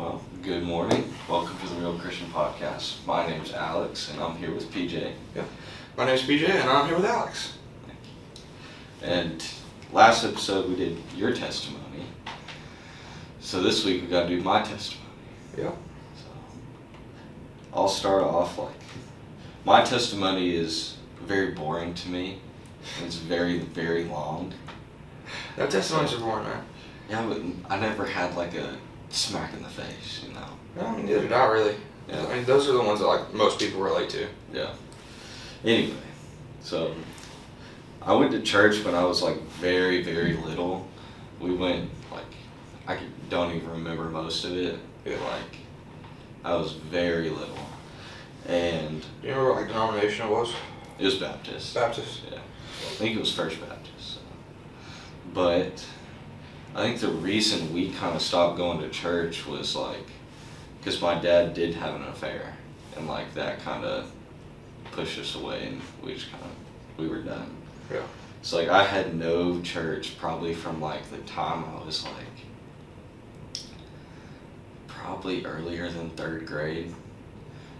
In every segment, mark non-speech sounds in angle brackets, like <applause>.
Well, good morning. Welcome to the Real Christian Podcast. My name is Alex, and I'm here with PJ. My name's PJ, and I'm here with Alex. And last episode we did your testimony. So this week we got to do my testimony. Yeah. So I'll start off like my testimony is very boring to me. It's very very long. No testimonies are boring, man. Yeah, but I never had like a smack in the face, you know. No, I mean, neither did I really. Yeah. I mean, those are the ones that like most people relate to. Yeah. Anyway, so I went to church when I was like very, very little. We went like I don't even remember most of it. Yeah. Like I was very little, and Do you remember what like denomination it was? it was Baptist. Baptist. Yeah, I think it was First Baptist. So. But I think the reason we kind of stopped going to church was like because my dad did have an affair, and like that kind of pushed us away, and we just kind of we were done. Yeah. So like I had no church probably from like the time I was like probably earlier than third grade,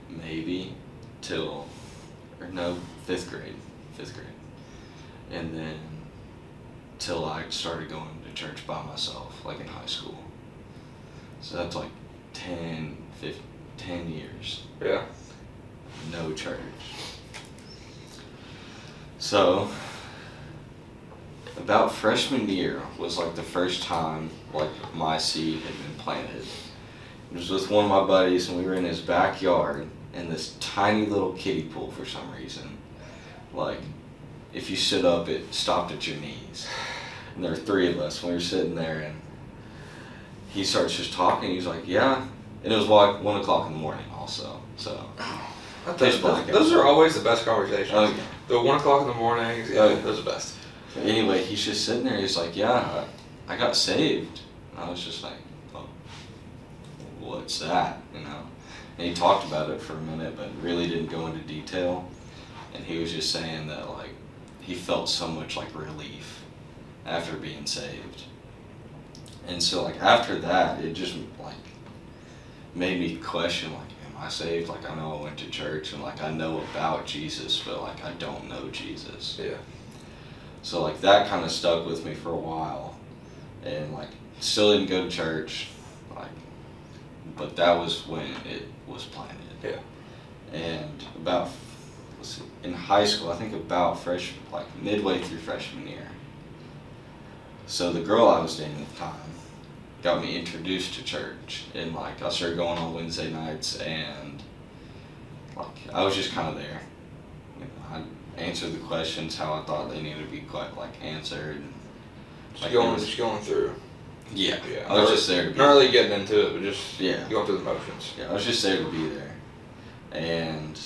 maybe till or no fifth grade, fifth grade, and then till I started going to church by myself, like in high school. So that's like 10, 15, 10 years Yeah. no church. So, about freshman year was like the first time like my seed had been planted. It was with one of my buddies, and we were in his backyard in this tiny little kiddie pool for some reason. Like, if you stood up, it stopped at your knees. And there were three of us, and we were sitting there, and he starts just talking. He's like, "Yeah," and it was like one o'clock in the morning, also. So, Those, those, those are always the best conversations. Oh, yeah. The one o'clock in the morning. Yeah, Oh, yeah. those are the best. Anyway, he's just sitting there. He's like, "Yeah, I I got saved." And I was just like, "Oh, what's that?" You know. And he talked about it for a minute, but really didn't go into detail. And he was just saying that like he felt so much like relief after being saved. And so like after that, it just like made me question like, am I saved? Like I know I went to church and like I know about Jesus, but like I don't know Jesus. Yeah. So like that kind of stuck with me for a while, and like still didn't go to church, like, but that was when it was planted. Yeah. And about let's see, in high school, I think about fresh like midway through freshman year. So the girl I was dating at the time got me introduced to church, and like I started going on Wednesday nights, and like I was just kind of there. You know, I answered the questions how I thought they needed to be quite like answered. And, Just Like, going, was- just going through. yeah, Yeah. I was just there to be. Not really getting into it, but just Yeah. going through the motions. Yeah, I was just there to be there. And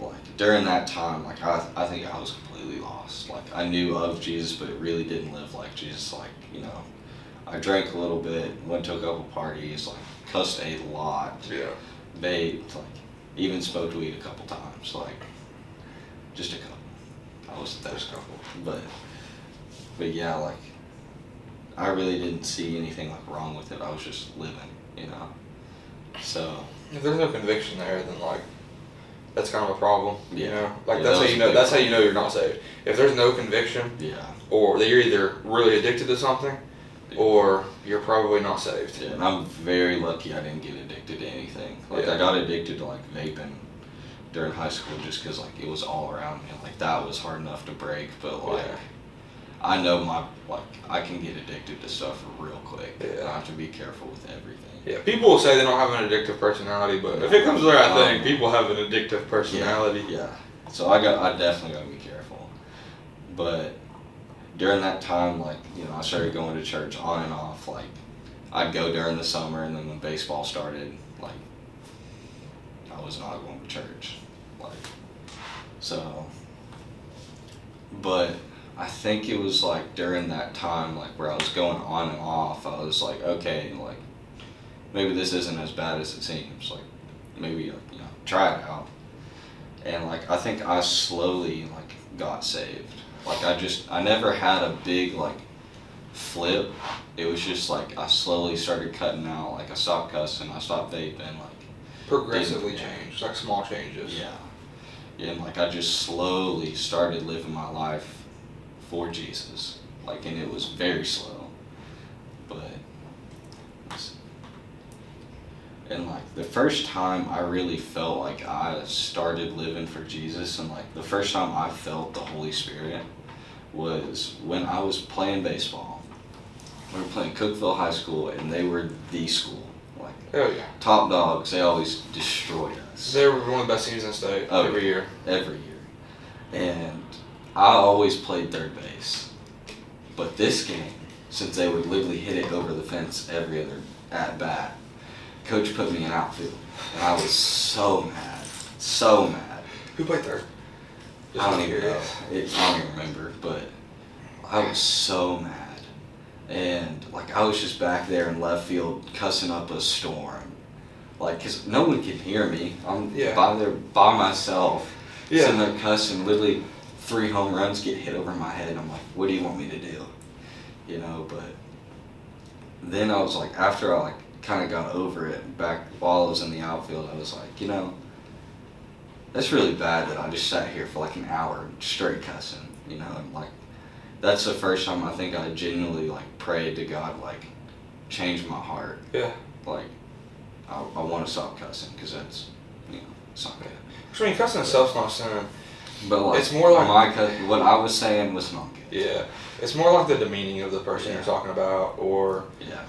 like during that time, like I, I think I was completely lost. Like I knew of Jesus, but it really didn't live like Jesus. Like you know, I drank a little bit, went to a couple parties, like cussed a lot, Yeah. bathed, like even smoked weed a couple times, like just a couple. I wasn't that Just a couple. but but yeah, like I really didn't see anything like wrong with it. I was just living, you know. So If there's no conviction there, then like that's kind of a problem. You know, like Yeah, that's that how you know. That's how you know you're not saved. If there's no conviction, yeah, or that you're either really addicted to something, or you're probably not saved. yeah, and I'm very lucky I didn't get addicted to anything. Like Yeah. I got addicted to like vaping during high school just because like it was all around me. Like that was hard enough to break, but like. Yeah. I know my like I can get addicted to stuff real quick. Yeah. I have to be careful with everything. Yeah, people will say they don't have an addictive personality, but if it comes to the right thing, Um, people have an addictive personality. Yeah. So I got I definitely gotta be careful. But during that time, like, you know, I started going to church on and off, like I'd go during the summer and then when baseball started, like I was not going to church. Like so but I think it was like during that time, like where I was going on and off, I was like, okay, like maybe this isn't as bad as it seems. Like maybe like, you know try it out. And like I think I slowly like got saved. Like I just I never had a big like flip. It was just like I slowly started cutting out. Like I stopped cussing, I stopped vaping. Like Progressively changed, like small changes. yeah, yeah, and like I just slowly started living my life for Jesus. Like, and it was very slow, but. it's- And like the first time I really felt like I started living for Jesus, and like the first time I felt the Holy Spirit was when I was playing baseball. We were playing Cookeville High School, and they were the school. Like Hell yeah. top dogs, they always destroyed us They were one of the best teams in the state Oh, every year. every year. And I always played third base. But this game, since they would literally hit it over the fence every other at bat, coach put me in outfield. And I was so mad. So mad. Who played third? Just I don't even know. It, I don't even remember, but I was so mad. And like I was just back there in left field cussing up a storm. Like, cause no one can hear me. I'm Yeah. by there by myself, Yeah. sitting there cussing. Literally, three home runs get hit over my head. and I'm like, what do you want me to do? You know, but then I was like, after I like kind of got over it, back while I was in the outfield, I was like, you know, that's really bad that I just sat here for like an hour straight cussing, you know, and like that's the first time I think I genuinely like prayed to God like change my heart, Yeah. like I, I want to stop cussing because that's you know it's not good. I mean, cussing itself's not sin. But like It's more like- my cuss, what I was saying was not good. Yeah. It's more like the demeaning of the person you're talking about, or Yeah,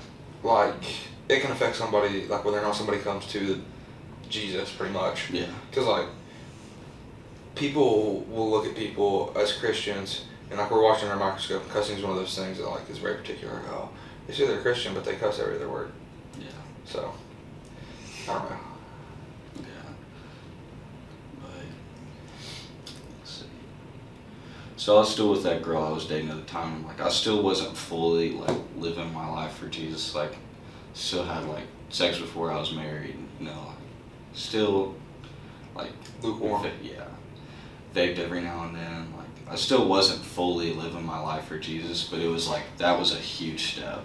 like it can affect somebody, like whether or not somebody comes to Jesus, pretty much. yeah, Because like people will look at people as Christians, and like we're watching our microscope. Cussing is one of those things that like is very particular. Like, oh, they say they're Christian, but they cuss every other word. yeah, So I don't know. yeah. But let's see. So I was still with that girl I was dating at the time. Like I still wasn't fully like living my life for Jesus. Like still had like sex before I was married. You know, like, still like Lukewarm. Yeah. Vaped every now and then. Like I still wasn't fully living my life for Jesus, but it was like that was a huge step.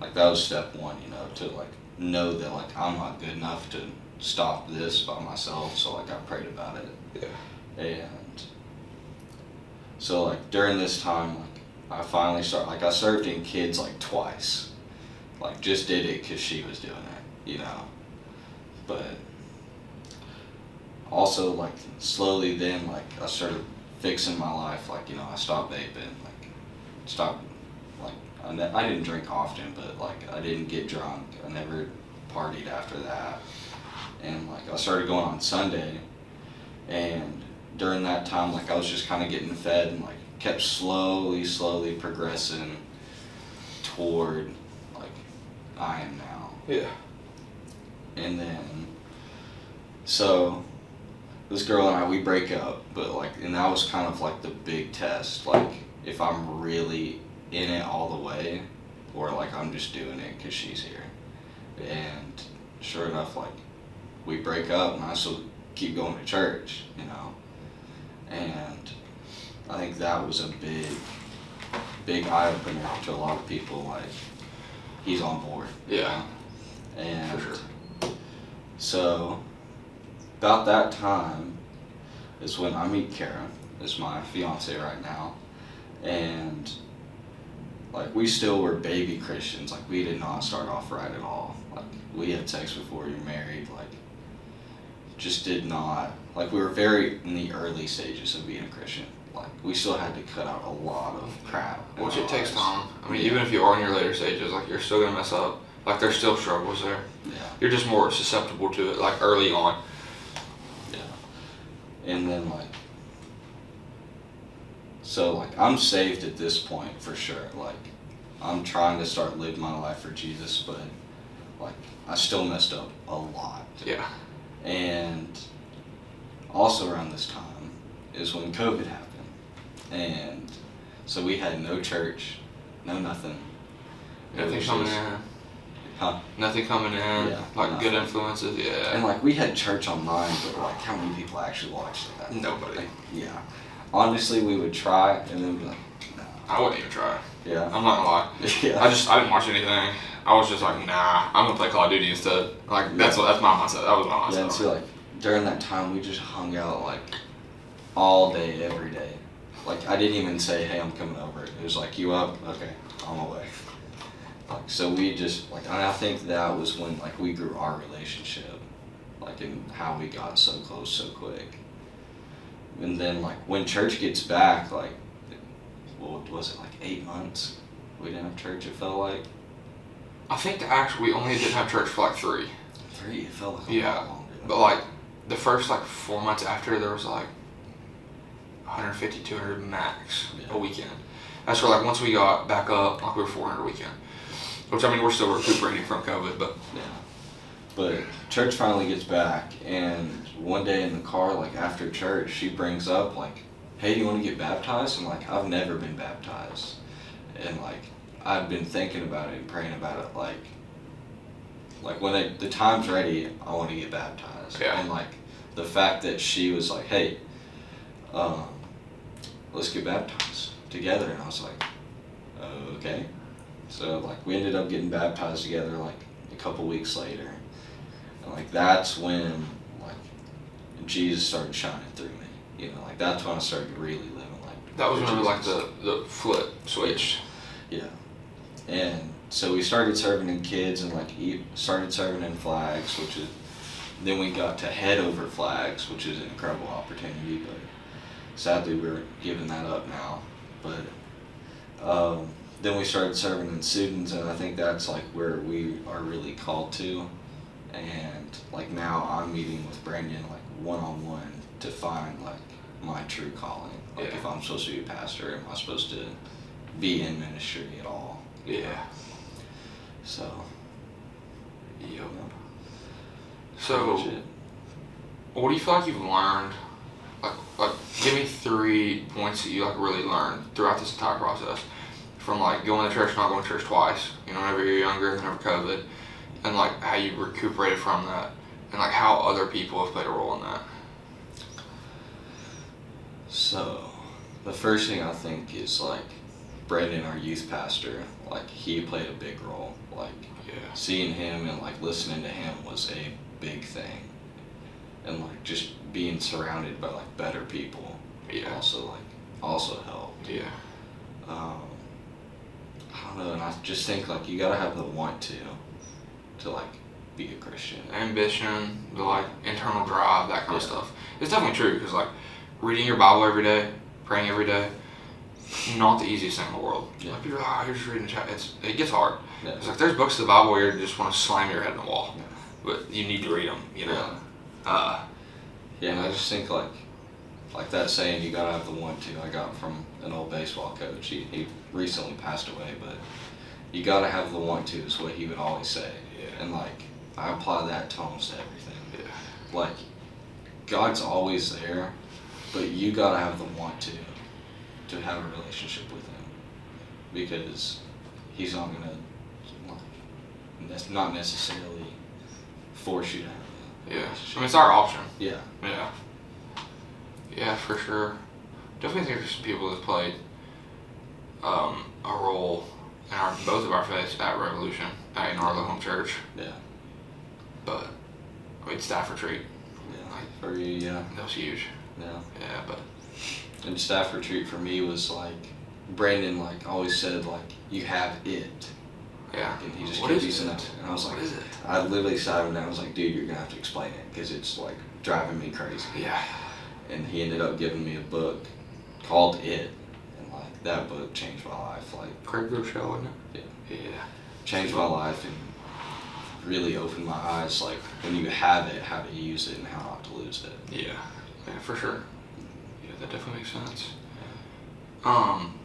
Like that was step one, you know, to like know that like I'm not good enough to stop this by myself. So like I prayed about it. Yeah. And so like during this time, like I finally start like I served in kids like twice. Like just did it because she was doing it, you know. But also like slowly then like I started fixing my life. Like you know I stopped vaping, like stopped like I, ne- I didn't drink often, but like I didn't get drunk. I never partied after that. And like I started going on Sunday, and during that time like I was just kind of getting fed and like kept slowly, slowly progressing toward I am now. Yeah. And then, so this girl and I, we break up, but like, and that was kind of like the big test. Like, if I'm really in it all the way, or like I'm just doing it because she's here. And sure enough, like, we break up, and I still keep going to church, you know. And I think that was a big, big eye opener to a lot of people. Like, he's on board. you Yeah. know? And For sure. so, about that time is when I meet Kara, is my fiance right now, and like we still were baby Christians. Like we did not start off right at all. Like we had sex before we were married. Like just did not. Like we were very in the early stages of being a Christian. Like we still had to cut out a lot of crap. Which it takes time. I mean, even if you are in your later stages, like you're still gonna mess up. Like there's still struggles there. Yeah. You're just more susceptible to it, like early on. Yeah. And then like so like I'm saved at this point for sure. Like I'm trying to start living my life for Jesus, but like I still messed up a lot. Yeah. And also around this time is when COVID happened. And so we had no church, no nothing. It Nothing coming just- in. Huh? Nothing coming in. Yeah, like nothing. good influences. Yeah. And like we had church online, but like how many people actually watched that? Nobody. Like, yeah. Honestly, we would try and then be like, no. I wouldn't even try. Yeah. I'm not gonna lie. <laughs> yeah. I just I didn't watch anything. I was just like, nah, I'm gonna play Call of Duty instead. Like that's what that's my mindset. That was my mindset. Yeah, and so like during that time we just hung out like all day, every day. Like I didn't even say, "Hey, I'm coming over." It was like, "You up? Okay, on my way." Like so, we just like and I think that was when like we grew our relationship, like and how we got so close so quick. And then like when church gets back, like, what was it like eight months? We didn't have church. It felt like I think actually we only didn't have church for like three. three. It felt like a Yeah, lot longer. But like the first like four months after there was like 150, 200 max Yeah. a weekend. That's where like once we got back up, like we were 400 a weekend. Which I mean we're still recuperating from COVID, but Yeah. But church finally gets back, and one day in the car, like after church, she brings up, like, hey, do you want to get baptized? And, like, I've never been baptized. And, like, I've been thinking about it and praying about it, like, like when it, the time's ready, I want to get baptized. Yeah. And, like, the fact that she was like, hey, um, let's get baptized together. And I was like, oh, okay. So like we ended up getting baptized together like a couple weeks later. And like that's when like Jesus started shining through me. You know, like that's when I started really living like that was when like the the flip switched. Yeah. And so we started serving in kids and like started serving in flags, which is then we got to head over flags, which is an incredible opportunity, but sadly we're giving that up now. But um, then we started serving in students, and I think that's like where we are really called to. And like now I'm meeting with Brandon like one on one to find like my true calling. Like Yeah. if I'm supposed to be a pastor, am I supposed to be in ministry at all? Yeah. So. Yep. So pretty much it. what do you feel like you've learned? Like like give me three points that you like really learned throughout this entire process. From like going to church, not going to church twice, you know, whenever you're younger, whenever COVID, and like how you recuperated from that, and like how other people have played a role in that. So, the first thing I think is like Brandon, our youth pastor, like he played a big role. Like Yeah. seeing him and like listening to him was a big thing. And like just being surrounded by like better people Yeah. also like also helped. Yeah. Um, I don't know, and I just think like you gotta have the want to to like be a Christian. Ambition, the like internal drive, that kind of stuff. It's definitely true because like reading your Bible every day, praying every day, not the easiest thing in the world. Yeah. Like are like, oh, you're just reading. It's it gets hard. Yeah. It's like there's books of the Bible where you just want to slam your head in the wall, Yeah. but you need to read them. You know. Yeah. Uh, Yeah, I just think like like that saying you gotta have the want to. I got from an old baseball coach. He he recently passed away, but you gotta have the want to is what he would always say. Yeah. And like I apply that to almost everything. yeah. Like God's always there, but you gotta have the want to to have a relationship with him. Because he's not gonna like that's not necessarily force you to have Yeah. I mean, it's our option. Yeah. Yeah. Yeah, for sure. Definitely think there's some people that played um, a role in our both of our faiths at Revolution at in our home church. Yeah. But I mean, staff retreat Yeah. For you, yeah. that was huge. Yeah. Yeah, but And staff retreat for me was like Brandon like always said like you have it. Yeah. And he just What kept is using it? that. And I was like What is it? I literally sat him down. I was like, dude, you're gonna have to explain it because it's like driving me crazy. Yeah. And he ended up giving me a book called It, and like that book changed my life. Like Craig Groeschel, wasn't Yeah. it? Yeah. changed my life and really opened my eyes. Like when you have it, how to use it and how not to lose it. Yeah. Yeah, for sure. Yeah, that definitely makes sense. Um.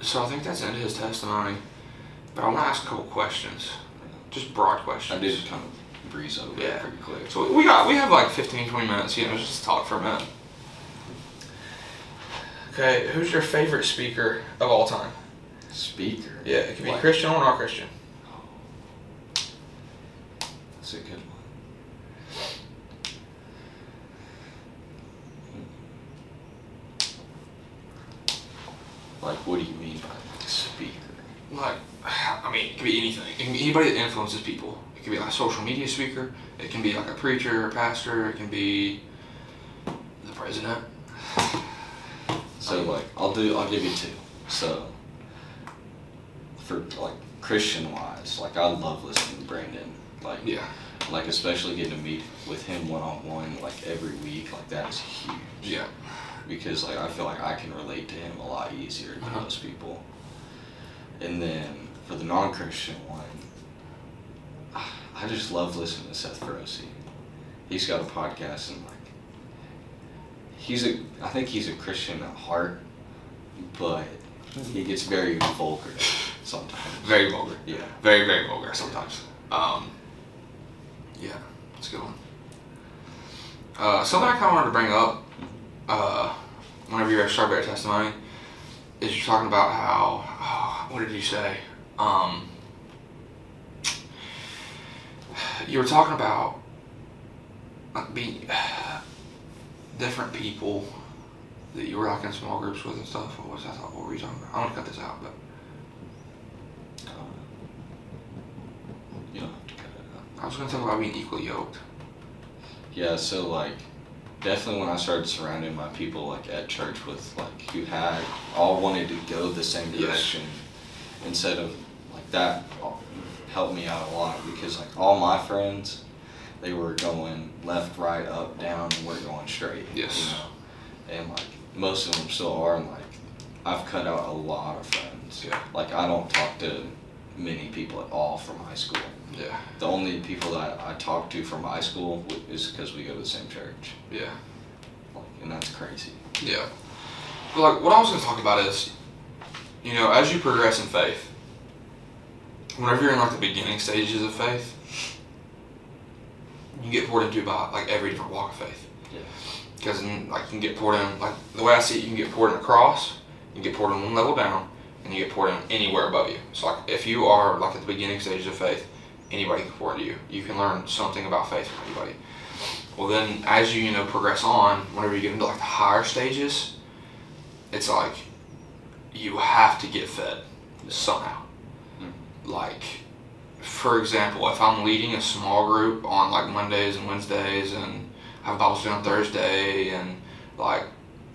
So I think that's the end of his testimony. But I want to ask a couple questions, just broad questions. I did kind of breeze over Yeah. it pretty quick. So we got we have like 15, 20 minutes, you know, just talk for a minute. Okay, who's your favorite speaker of all time? Speaker. Yeah, it could be Like- Christian or not Christian. That's a good one. Like, what do you mean by like, speaker? Like, I mean, it could be anything. It can be anybody that influences people. It could be like a social media speaker. It can be like a preacher, a pastor. It can be the president. So like I'll do I'll give you two. So for like Christian wise, like I love listening to Brandon. Like Yeah. like especially getting to meet with him one on one like every week, like that is huge. Yeah. Because like I feel like I can relate to him a lot easier than Uh-huh. most people. And then for the non Christian one, I just love listening to Seth Ferrosi. He's got a podcast and like he's a I think he's a Christian at heart, but he gets very vulgar sometimes. Very vulgar. Yeah. Very, very vulgar sometimes. Um, yeah, that's a good one. Uh, something I kind of wanted to bring up, uh, whenever you start your testimony, is you're talking about how, oh, what did you say? Um, you were talking about like being uh, different people that you were like in small groups with and stuff. What was that? What were you talking about? I want to cut this out, but you don't have to cut it out. I was going to talk about being equally yoked. Yeah, so like definitely when I started surrounding my people like at church with like who had all wanted to go the same Yes. direction instead of like that helped me out a lot because like all my friends they were going left, right, up, down, and we're going straight. Yes. You know? And like most of them still are and like I've cut out a lot of friends. Yeah. Like I don't talk to many people at all from high school. Yeah. The only people that I talk to from high school is because we go to the same church, Yeah. like, and that's crazy. Yeah. But like what I was to talk about is, you know, as you progress in faith, whenever you're in like the beginning stages of faith, you can get poured into by like every different walk of faith. Yeah. Because like you can get poured in like the way I see it, you can get poured in across, you can get poured in one level down, and you get poured in anywhere above you. So like if you are like at the beginning stages of faith, anybody can pour into you. You can learn something about faith from anybody. Well then as you, you know, progress on, whenever you get into like the higher stages, it's like you have to get fed somehow. Like for example, if I'm leading a small group on like Mondays and Wednesdays and have Bible study on Thursday and like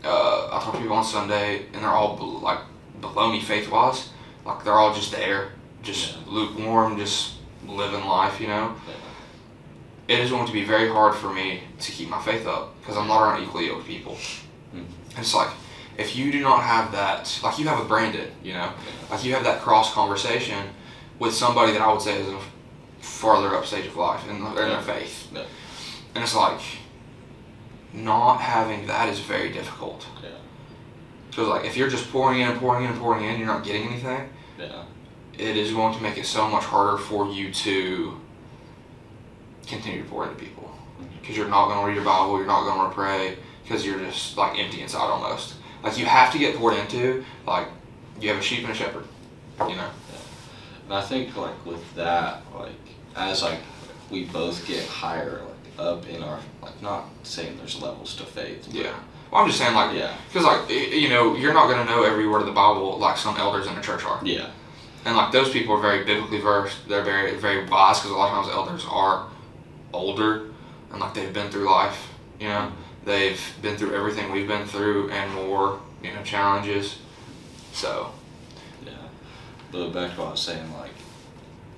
uh, I talk to people on Sunday and they're all like below me faith wise, like they're all just there, just Yeah. lukewarm, just living life, you know. Yeah. It is going to be very hard for me to keep my faith up because I'm not around equally yoked people. Mhm. It's like if you do not have that, like you have a Brandon, you know, like you have that cross conversation with somebody that I would say is in a farther up stage of life in, in their faith. Yeah. And it's like not having that is very difficult. Yeah. Because like if you're just pouring in and pouring in and pouring in, you're not getting anything. Yeah. It is going to make it so much harder for you to continue to pour into people. Mm-hmm. Because you're not going to read your Bible, you're not going to pray, because you're just like empty inside almost. Like you have to get poured into. Like you have a sheep and a shepherd. You know. And I think like with that, like as like we both get higher, like up in our like not saying there's levels to faith. but- Yeah. Well, I'm just saying like Yeah. because like you know you're not going to know every word of the Bible like some elders in the church are. Yeah. And like those people are very biblically versed. They're very very wise because a lot of times elders are older and like they've been through life. You know, they've been through everything we've been through and more. You know, challenges. So. But back to what I was saying, like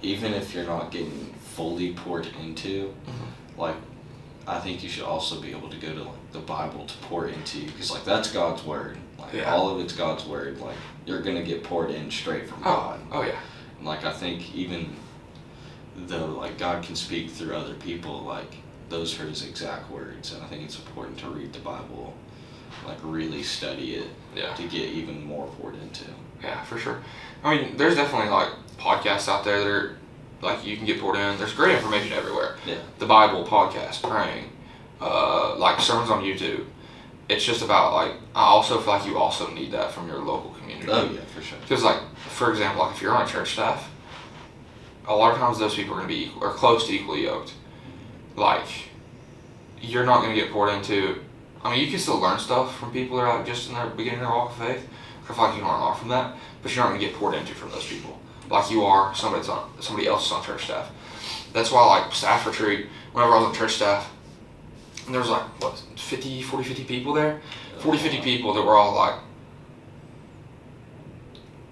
even if you're not getting fully poured into, mm-hmm. like I think you should also be able to go to like the Bible to pour into you because like that's God's word. Like Yeah. all of it's God's word. Like you're gonna get poured in straight from oh God. oh yeah And, like I think even though like God can speak through other people, like those are His exact words, and I think it's important to read the Bible, like really study it yeah to get even more poured into. Yeah for sure. I mean, there's definitely like podcasts out there that are like you can get poured in. There's great information everywhere. Yeah. the Bible podcast, praying, uh, like sermons on YouTube. It's just about like I also feel like you also need that from your local community. Oh yeah, for sure. Because like for example, like if you're on church staff, a lot of times those people are gonna be equal, or close to equally yoked. Like you're not gonna get poured into. I mean, you can still learn stuff from people that are like just in their beginning their walk of faith. I feel like you can learn a lot from that, but you're not gonna get poured into from those people like you are somebody on somebody else is on church staff. That's why like staff retreat. Whenever I was on church staff, and there was like what 50, 40, 50 people there, 40, 50 people that were all like,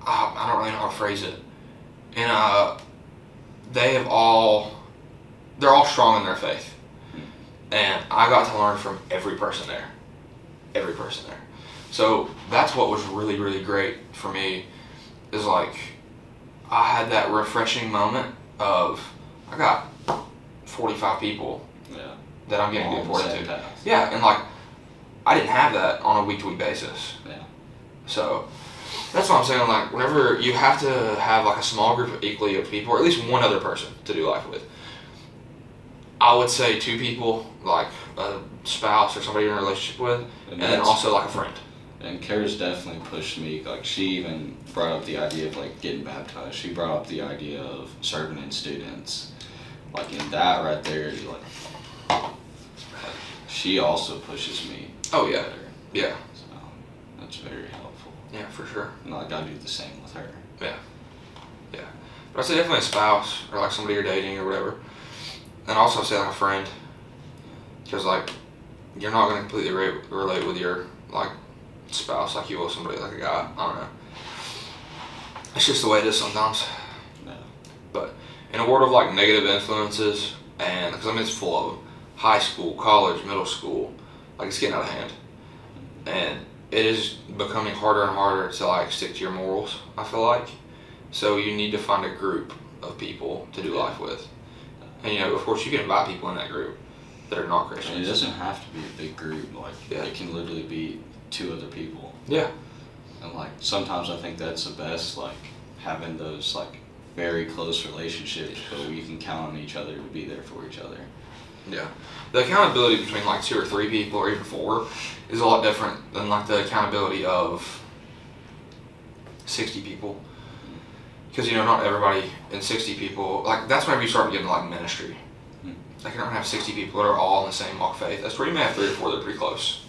I, I don't really know how to phrase it, and uh, they have all, they're all strong in their faith, and I got to learn from every person there, every person there. So that's what was really really great for me, is like, I had that refreshing moment of I got forty five people Yeah. that I'm getting All good on the poured same into. path. Yeah, and like I didn't have that on a week to week basis. Yeah. So that's what I'm saying. Like whenever you have to have like a small group of equally yoked people, or at least one other person to do life with. I would say two people, like a spouse or somebody you're in a relationship with, and, then also like a friend. And Kara's definitely pushed me. Like she even brought up the idea of like getting baptized. She brought up the idea of serving in students. Like in that right there, you like. She also pushes me. Oh yeah, better. yeah, So that's very helpful. yeah, for sure. And like I do the same with her. Yeah, yeah. But I'd say definitely a spouse or like somebody you're dating or whatever. And also say like a friend. Because like, you're not going to completely re- relate with your like spouse like you will somebody like a guy. I don't know. It's just the way it is sometimes. No. But in a world of like negative influences, and because I mean it's full of them, high school, college, middle school, like it's getting out of hand, and it is becoming harder and harder to like stick to your morals. I feel like, so you need to find a group of people to do life with, and you know, of course, you can invite people in that group that are not And it doesn't have to be a big group. Like Yeah. it can literally be two other people. Yeah. And like sometimes I think that's the best. Like having those like very close relationships, where we can count on each other to be there for each other. Yeah. The accountability between like two or three people or even four is a lot different than like the accountability of 60 people. Because, you know, not everybody in 60 people, like, that's whenever you start getting like ministry. Hmm. Like, you don't have 60 people that are all in the same walk of faith. That's where you may have three or four that are pretty close.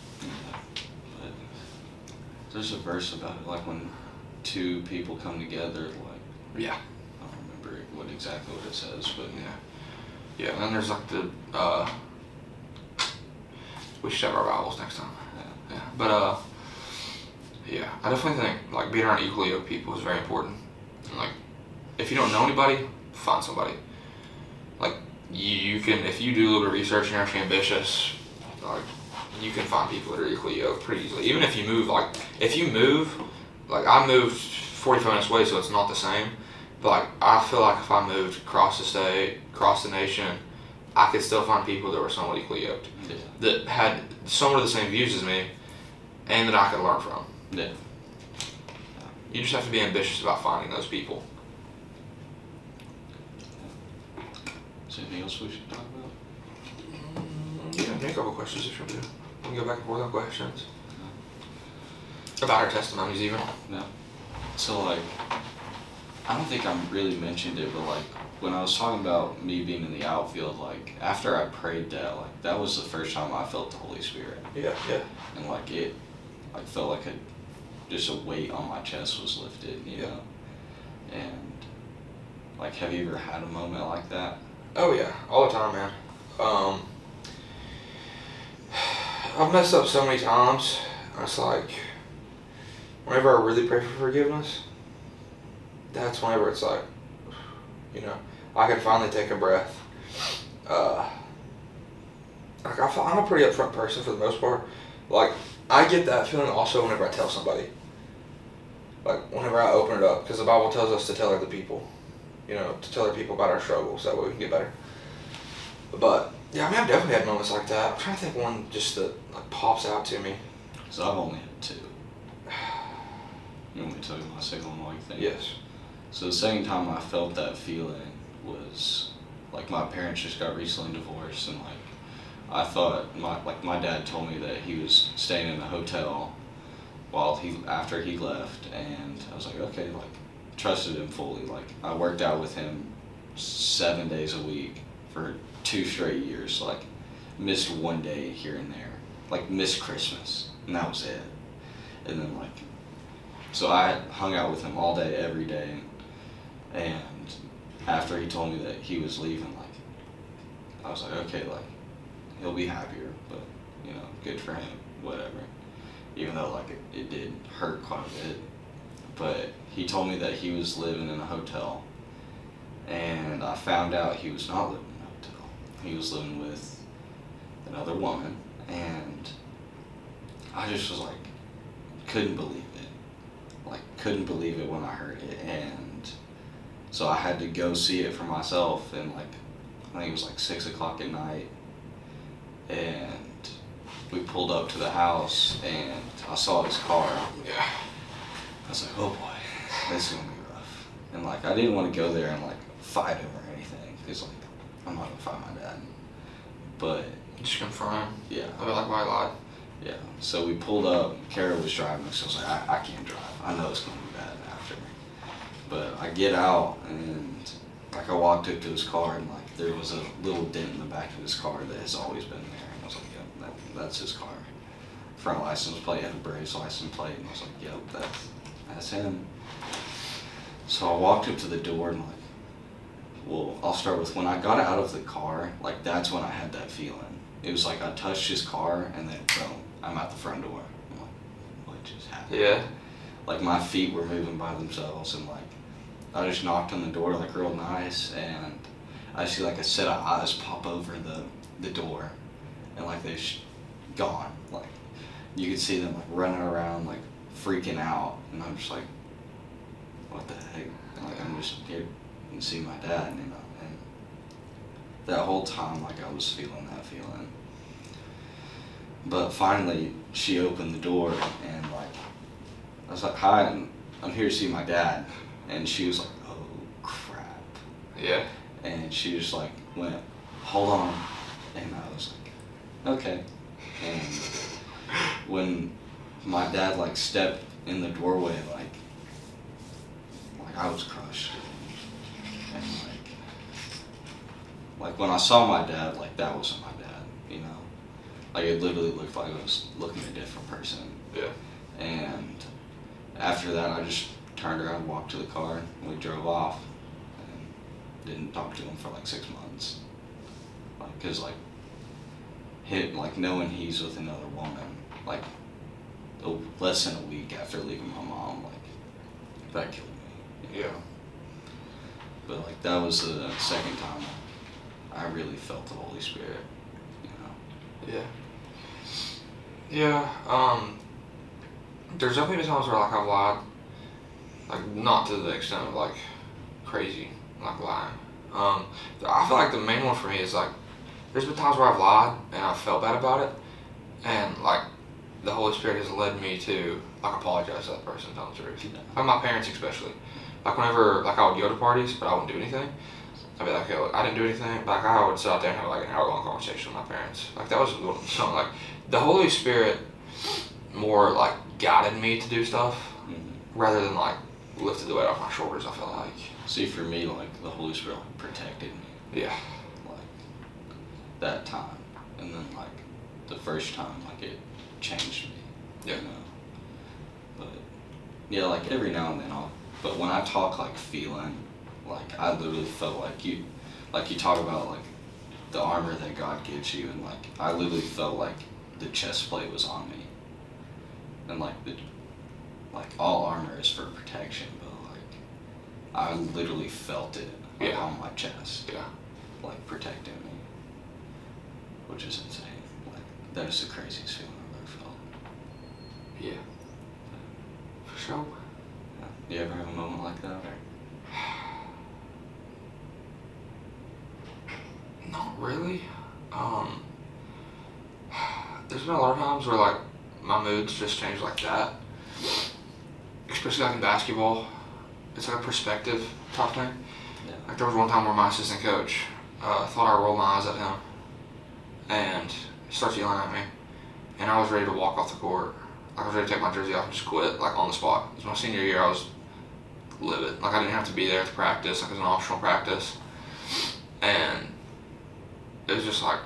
There's a verse about it, like when two people come together, like Yeah. I don't remember what exactly what it says, but Yeah. Yeah, and then there's like the, uh, we should have our Bibles next time. yeah. Yeah, but uh, yeah, I definitely think like being around equally yoked people is very important. And, like, if you don't know anybody, find somebody. Like, you, you can if you do a little bit of research and you're actually ambitious, like, you can find people that are equally yoked pretty easily. Even if you move, like, if you move, like I moved 45 minutes away, so it's not the same. But like, I feel like if I moved across the state, across the nation, I could still find people that were somewhat equally yoked Yeah. that had somewhat of the same views as me and that I could learn from. Yeah. You just have to be ambitious about finding those people. Is there anything else we should talk about? Mm, yeah, maybe a couple questions if you want to. We can go back and forth on questions. About our testimonies, even. No. So like, I don't think I really mentioned it, but like when I was talking about me being in the outfield, like after I prayed that, like that was the first time I felt the Holy Spirit, Yeah, yeah. and like it, I felt like a just a weight on my chest was lifted, you Yeah. know. And like, have you ever had a moment like that? Oh, yeah. All the time, man. Um, I've messed up so many times. It's like, whenever I really pray for forgiveness, that's whenever it's like, you know, I can finally take a breath. Uh, like I'm a pretty upfront person for the most part. Like I get that feeling also whenever I tell somebody. Like whenever I open it up, because the Bible tells us to tell other people, you know, to tell other people about our struggles. That way we can get better. But yeah, I mean, I've definitely had moments like that. I'm trying to think one just that like pops out to me. Cause I've only had two. <sighs> You want me to tell you my second one while you think? Yes. So the second time I felt that feeling was like my parents just got recently divorced and like I thought my like my dad told me that he was staying in a hotel while he after he left and I was like okay like trusted him fully like I worked out with him seven days a week for two straight years like missed one day here and there like missed Christmas and that was it and then like so I hung out with him all day, every day, and after he told me that he was leaving, like, I was like, okay, like, he'll be happier, but you know, good for him, whatever. Even though like it, it did hurt quite a bit, but he told me that he was living in a hotel, and I found out he was not living. He was living with another woman, and I just was like, couldn't believe it. Like, couldn't believe it when I heard it, and so I had to go see it for myself, and like, I think it was like six o'clock at night, and we pulled up to the house, and I saw his car. Yeah. I was like, oh boy, this is gonna be rough. And like, I didn't want to go there and like fight him or anything, cause like, I'm not gonna fight my dad. But Just confirm. yeah, I like why I lied. yeah. So we pulled up. Kara was driving, so I was like, I, I can't drive. I know it's gonna be bad after. But I get out and like I walked up to his car and like there was a little dent in the back of his car that has always been there. And I was like, yep, that, that's his car. Front license plate had a Braves license plate, and I was like, yep, that's that's him. So I walked up to the door and like, well, I'll start with when I got out of the car. Like that's when I had that feeling. It was like I touched his car and then boom, I'm at the front door. I'm like, what just happened? Yeah. like my feet were moving by themselves and like I just knocked on the door like real nice and I see like a set of eyes pop over the the door and like they sh- gone like you could see them like running around like freaking out and I'm just like what the heck and like I'm just here and see my dad you know and that whole time like I was feeling that feeling but finally she opened the door and like I was like, hi, I'm, I'm here to see my dad. And she was like, oh, crap. Yeah. And she just like went, hold on. And I was like, okay. And when my dad like stepped in the doorway, like, like I was crushed. And like, like when I saw my dad, like that wasn't my dad, you know? Like it literally looked like I was looking at a different person. Yeah. And after that, I just turned around, walked to the car, and we drove off. And didn't talk to him for like six months. Like, cause like, hit like knowing he's with another woman, like, less than a week after leaving my mom, like, that killed me. you Yeah. But like that was the second time I really felt the Holy Spirit. You know. Yeah. Yeah. Um. There's definitely been times where like I've lied, like not to the extent of like crazy, like lying. Um. I feel like the main one for me is like there's been times where I've lied and I felt bad about it, and like the Holy Spirit has led me to like apologize to that person, tell the truth. Like my parents especially. Like whenever like I would go to parties but I wouldn't do anything. I'd be like, look, I didn't do anything. But like I would sit out there and have like an hour long conversation with my parents. Like that was <laughs> something like the Holy Spirit more like guided me to do stuff Mm-hmm. rather than like lifted the weight off my shoulders. I feel like See, for me, like the Holy Spirit protected me. yeah, like that time and then like the first time like it changed me Yeah. you know but yeah like every now and then i'll but when i talk like feeling like i literally felt like you like you talk about like the armor that god gives you and like i literally felt like the chest plate was on me and like the like all armor is for protection but like i literally felt it like, Yeah. on my chest yeah, like protecting me, which is insane. Like that is the craziest feeling I've ever felt. yeah, for sure. Yeah. You ever have a moment like that? Not really. Um, there's been a lot of times where like my moods just change like that. Especially like in basketball, it's like a perspective type thing. Yeah. Like there was one time where my assistant coach uh, thought I rolled my eyes at him, and he starts yelling at me, and I was ready to walk off the court. Like I was ready to take my jersey off and just quit, like on the spot. It was my senior year. I was livid. Like I didn't have to be there to practice. Like it was an optional practice, and it was just like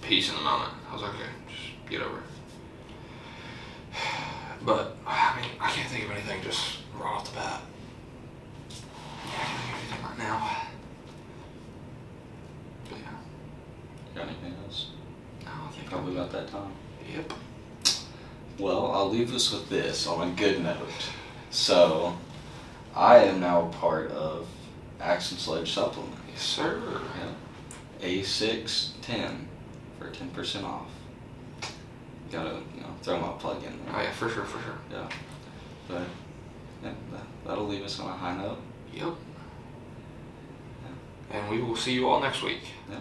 peace in the moment. I was like, okay, just get over it. <sighs> But I mean, I can't think of anything just right off the bat. Yeah, I can't think of anything right now. But yeah. Got anything else? No, I think probably about that time. Yep. Well, I'll leave us with this on a good note. So, I am now a part of Axe Sledge Supplement. Yes, sir. Yeah. A610 for 10% off. Gotta, you know, throw my plug in there. Oh yeah, for sure, for sure. Yeah. But, yeah, that, that'll leave us on a high note. Yep. And we will see you all next week. Yeah.